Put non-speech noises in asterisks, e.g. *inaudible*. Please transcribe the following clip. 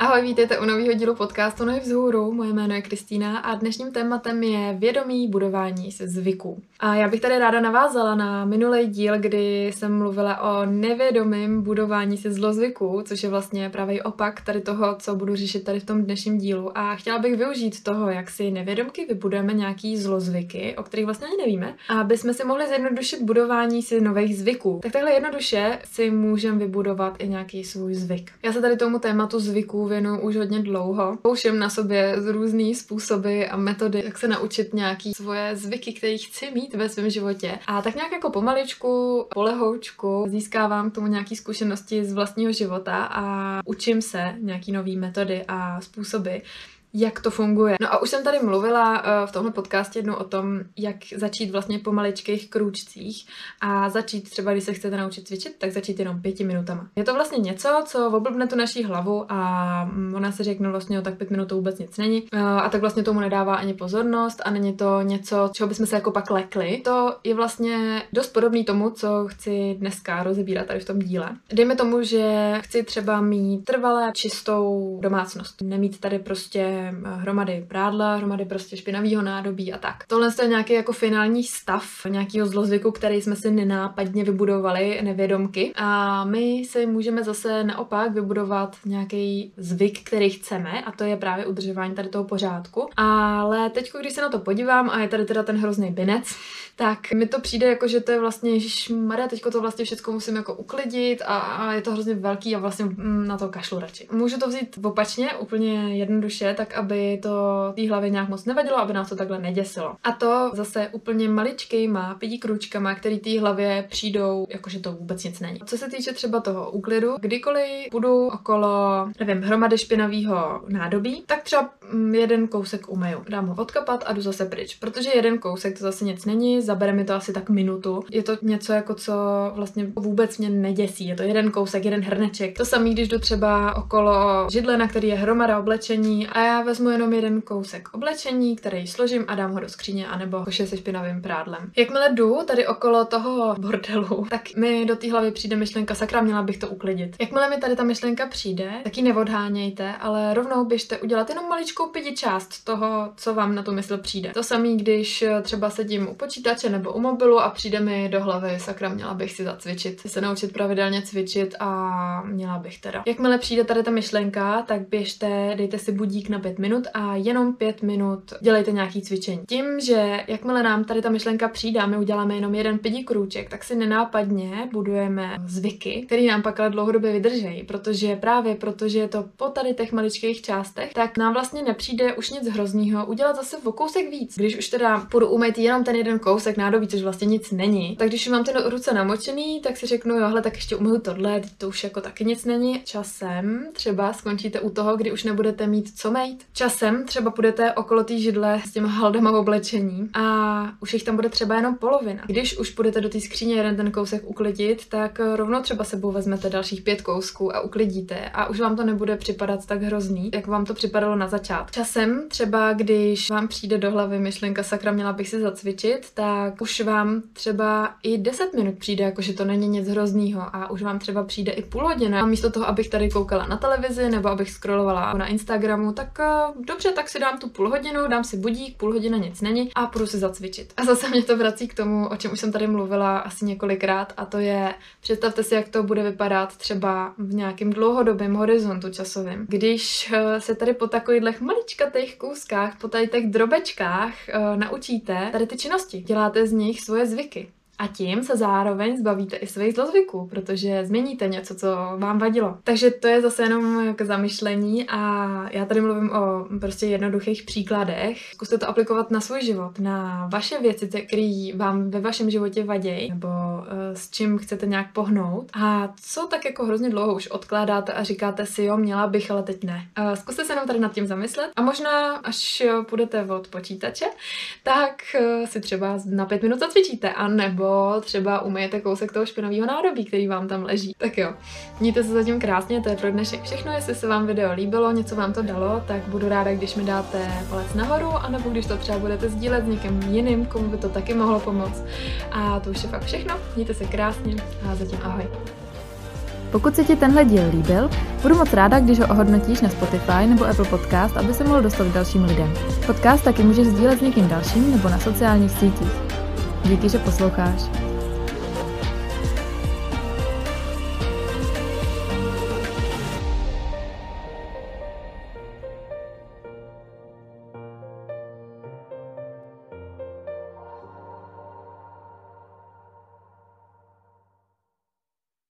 Ahoj, vítejte u nového dílu podcastu Nohy vzhůru. Moje jméno je Kristýna a dnešním tématem je vědomí budování se zvyků. A já bych tady ráda navázala na minulý díl, kdy jsem mluvila o nevědomém budování se zlozvyků, což je vlastně právě opak tady toho, co budu řešit tady v tom dnešním dílu. A chtěla bych využít toho, jak si nevědomky vybudujeme nějaký zlozvyky, o kterých vlastně ani nevíme, aby jsme si mohli zjednodušit budování si nových zvyků. Tak takhle jednoduše si můžeme vybudovat i nějaký svůj zvyk. Já se tady tomu tématu zvyků věnuju už hodně dlouho. Pouším na sobě z různý způsoby a metody, jak se naučit nějaký svoje zvyky, které chci mít ve svém životě. A tak nějak jako pomaličku, polehoučku získávám k tomu nějaký zkušenosti z vlastního života a učím se nějaký nové metody a způsoby, jak to funguje. No a už jsem tady mluvila uh, v tomhle podcastu jednou o tom, jak začít vlastně po maličkých krůčcích a začít třeba, když se chcete naučit cvičit, tak začít jenom pěti minutama. Je to vlastně něco, co oblbne tu naší hlavu a mm, ona se řekne vlastně, o tak pět minut to vůbec nic není uh, a tak vlastně tomu nedává ani pozornost a není to něco, čeho bychom se jako pak lekli. To je vlastně dost podobný tomu, co chci dneska rozebírat tady v tom díle. Dejme tomu, že chci třeba mít trvalé čistou domácnost. Nemít tady prostě hromady prádla, hromady prostě špinavého nádobí a tak. Tohle je nějaký jako finální stav nějakého zlozvyku, který jsme si nenápadně vybudovali nevědomky a my si můžeme zase naopak vybudovat nějaký zvyk, který chceme a to je právě udržování tady toho pořádku. Ale teď, když se na to podívám a je tady teda ten hrozný binec, tak mi to přijde jako, že to je vlastně, Maria, teďko to vlastně všechno musím jako uklidit a, a je to hrozně velký a vlastně mm, na to kašlu radši. Můžu to vzít opačně, úplně jednoduše, tak aby to té hlavě nějak moc nevadilo, aby nás to takhle neděsilo. A to zase úplně maličkýma pěti kručkama, který té hlavě přijdou, jakože to vůbec nic není. Co se týče třeba toho úklidu, kdykoliv budu okolo, nevím, hromady špinavého nádobí, tak třeba mm, jeden kousek umeju. Dám ho odkapat a jdu zase pryč, protože jeden kousek to zase nic není, zabere mi to asi tak minutu. Je to něco jako co vlastně vůbec mě neděsí. Je to jeden kousek, jeden hrneček. To samý, když jdu třeba okolo židle, na který je hromada oblečení a já vezmu jenom jeden kousek oblečení, který složím a dám ho do skříně, anebo koše se špinavým prádlem. Jakmile jdu tady okolo toho bordelu, *laughs* tak mi do té hlavy přijde myšlenka, sakra, měla bych to uklidit. Jakmile mi tady ta myšlenka přijde, tak ji neodhánějte, ale rovnou běžte udělat jenom maličkou pěti část toho, co vám na tu mysl přijde. To samý, když třeba sedím u počítače počítače nebo u mobilu a přijde mi do hlavy, sakra, měla bych si zacvičit, se naučit pravidelně cvičit a měla bych teda. Jakmile přijde tady ta myšlenka, tak běžte, dejte si budík na pět minut a jenom pět minut dělejte nějaký cvičení. Tím, že jakmile nám tady ta myšlenka přijde a my uděláme jenom jeden pěti krůček, tak si nenápadně budujeme zvyky, které nám pak ale dlouhodobě vydržejí, protože právě protože je to po tady těch maličkých částech, tak nám vlastně nepřijde už nic hroznýho udělat zase o kousek víc. Když už teda půjdu umýt jenom ten jeden kousek, nádobí, což vlastně nic není. Tak když mám ty ruce namočený, tak si řeknu, jo, hele, tak ještě umyju tohle, to už jako taky nic není. Časem třeba skončíte u toho, kdy už nebudete mít co mít. Časem třeba půjdete okolo té židle s těma haldama oblečení a už jich tam bude třeba jenom polovina. Když už půjdete do té skříně jeden ten kousek uklidit, tak rovnou třeba sebou vezmete dalších pět kousků a uklidíte a už vám to nebude připadat tak hrozný, jak vám to připadalo na začátku. Časem třeba, když vám přijde do hlavy myšlenka sakra, měla bych si zacvičit, tak už vám třeba i 10 minut přijde, jakože to není nic hroznýho a už vám třeba přijde i půl hodina. A místo toho, abych tady koukala na televizi nebo abych scrollovala na Instagramu, tak dobře, tak si dám tu půl hodinu, dám si budík, půl hodina nic není a půjdu si zacvičit. A zase mě to vrací k tomu, o čem už jsem tady mluvila asi několikrát a to je, představte si, jak to bude vypadat třeba v nějakém dlouhodobém horizontu časovém. Když uh, se tady po takových maličkatých kouskách, po tady těch drobečkách uh, naučíte tady ty činnosti, děláte z nich svoje zvyky. A tím se zároveň zbavíte i svých zlozvyků, protože změníte něco, co vám vadilo. Takže to je zase jenom k zamyšlení a já tady mluvím o prostě jednoduchých příkladech. Zkuste to aplikovat na svůj život, na vaše věci, které vám ve vašem životě vadí, nebo uh, s čím chcete nějak pohnout. A co tak jako hrozně dlouho už odkládáte a říkáte si, jo, měla bych, ale teď ne. Uh, zkuste se jenom tady nad tím zamyslet a možná, až půjdete od počítače, tak si třeba na pět minut zacvičíte, a nebo třeba umyjete kousek toho špinavého nádobí, který vám tam leží. Tak jo, mějte se zatím krásně, to je pro dnešek všechno. Jestli se vám video líbilo, něco vám to dalo, tak budu ráda, když mi dáte palec nahoru, anebo když to třeba budete sdílet s někým jiným, komu by to taky mohlo pomoct. A to už je fakt všechno. Mějte se krásně a zatím ahoj. Pokud se ti tenhle díl líbil, budu moc ráda, když ho ohodnotíš na Spotify nebo Apple Podcast, aby se mohl dostat k dalším lidem. Podcast taky můžeš sdílet s někým dalším nebo na sociálních sítích. Díky, že posloucháš.